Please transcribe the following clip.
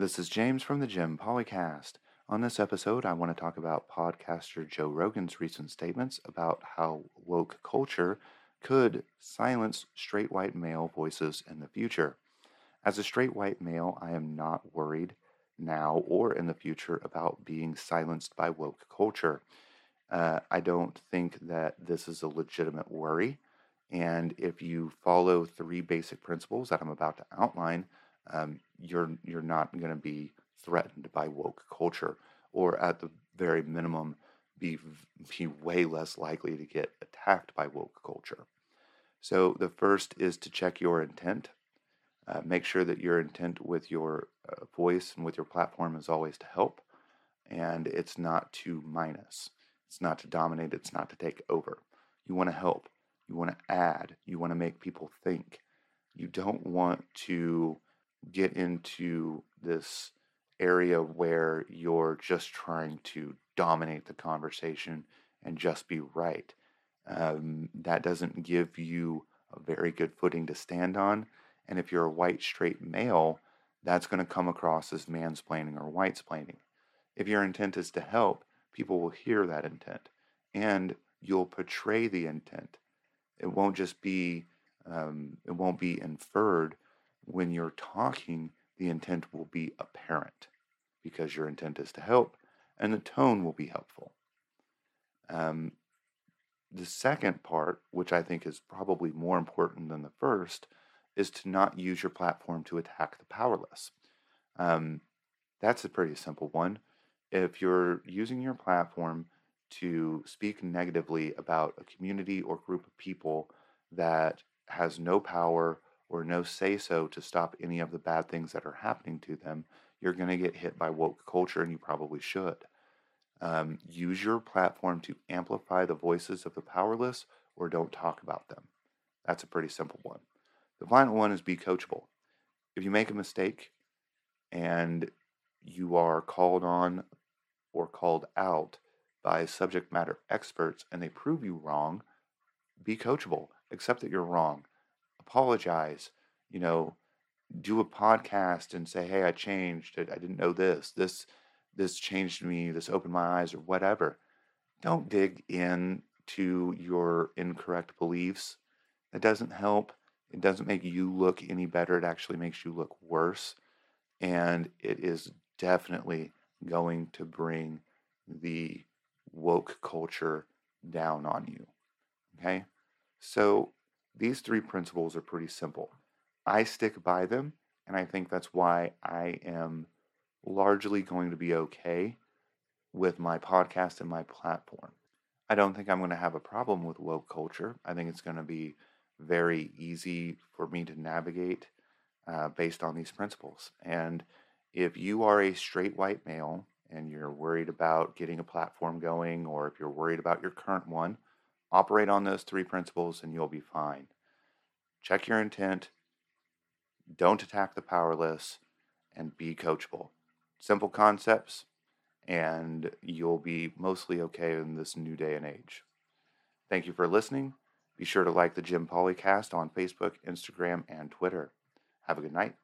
This is James from the Jim Polycast. On this episode, I want to talk about podcaster Joe Rogan's recent statements about how woke culture could silence straight white male voices in the future. As a straight white male, I am not worried now or in the future about being silenced by woke culture. Uh, I don't think that this is a legitimate worry. And if you follow three basic principles that I'm about to outline, um, you're you're not going to be threatened by woke culture, or at the very minimum, be be way less likely to get attacked by woke culture. So the first is to check your intent. Uh, make sure that your intent with your uh, voice and with your platform is always to help, and it's not to minus. It's not to dominate. It's not to take over. You want to help. You want to add. You want to make people think. You don't want to get into this area where you're just trying to dominate the conversation and just be right. Um, that doesn't give you a very good footing to stand on. And if you're a white straight male, that's going to come across as mansplaining or whitesplaining. If your intent is to help, people will hear that intent and you'll portray the intent it won't just be, um, it won't be inferred when you're talking. The intent will be apparent because your intent is to help, and the tone will be helpful. Um, the second part, which I think is probably more important than the first, is to not use your platform to attack the powerless. Um, that's a pretty simple one. If you're using your platform to speak negatively about a community or group of people that has no power or no say so to stop any of the bad things that are happening to them, you're going to get hit by woke culture, and you probably should. Um, use your platform to amplify the voices of the powerless or don't talk about them. That's a pretty simple one. The final one is be coachable. If you make a mistake and you are called on or called out by subject matter experts and they prove you wrong, be coachable. Accept that you're wrong. Apologize. You know, do a podcast and say, "Hey, I changed. I didn't know this. This this changed me. This opened my eyes, or whatever." Don't dig in to your incorrect beliefs. It doesn't help. It doesn't make you look any better. It actually makes you look worse. And it is definitely going to bring the woke culture down on you. Okay? So these three principles are pretty simple. I stick by them, and I think that's why I am largely going to be okay with my podcast and my platform. I don't think I'm going to have a problem with woke culture. I think it's going to be very easy for me to navigate uh, based on these principles. And if you are a straight white male and you're worried about getting a platform going, or if you're worried about your current one, operate on those three principles and you'll be fine. Check your intent, don't attack the powerless, and be coachable. Simple concepts, and you'll be mostly okay in this new day and age. Thank you for listening. Be sure to like the Jim Polycast on Facebook, Instagram, and Twitter. Have a good night.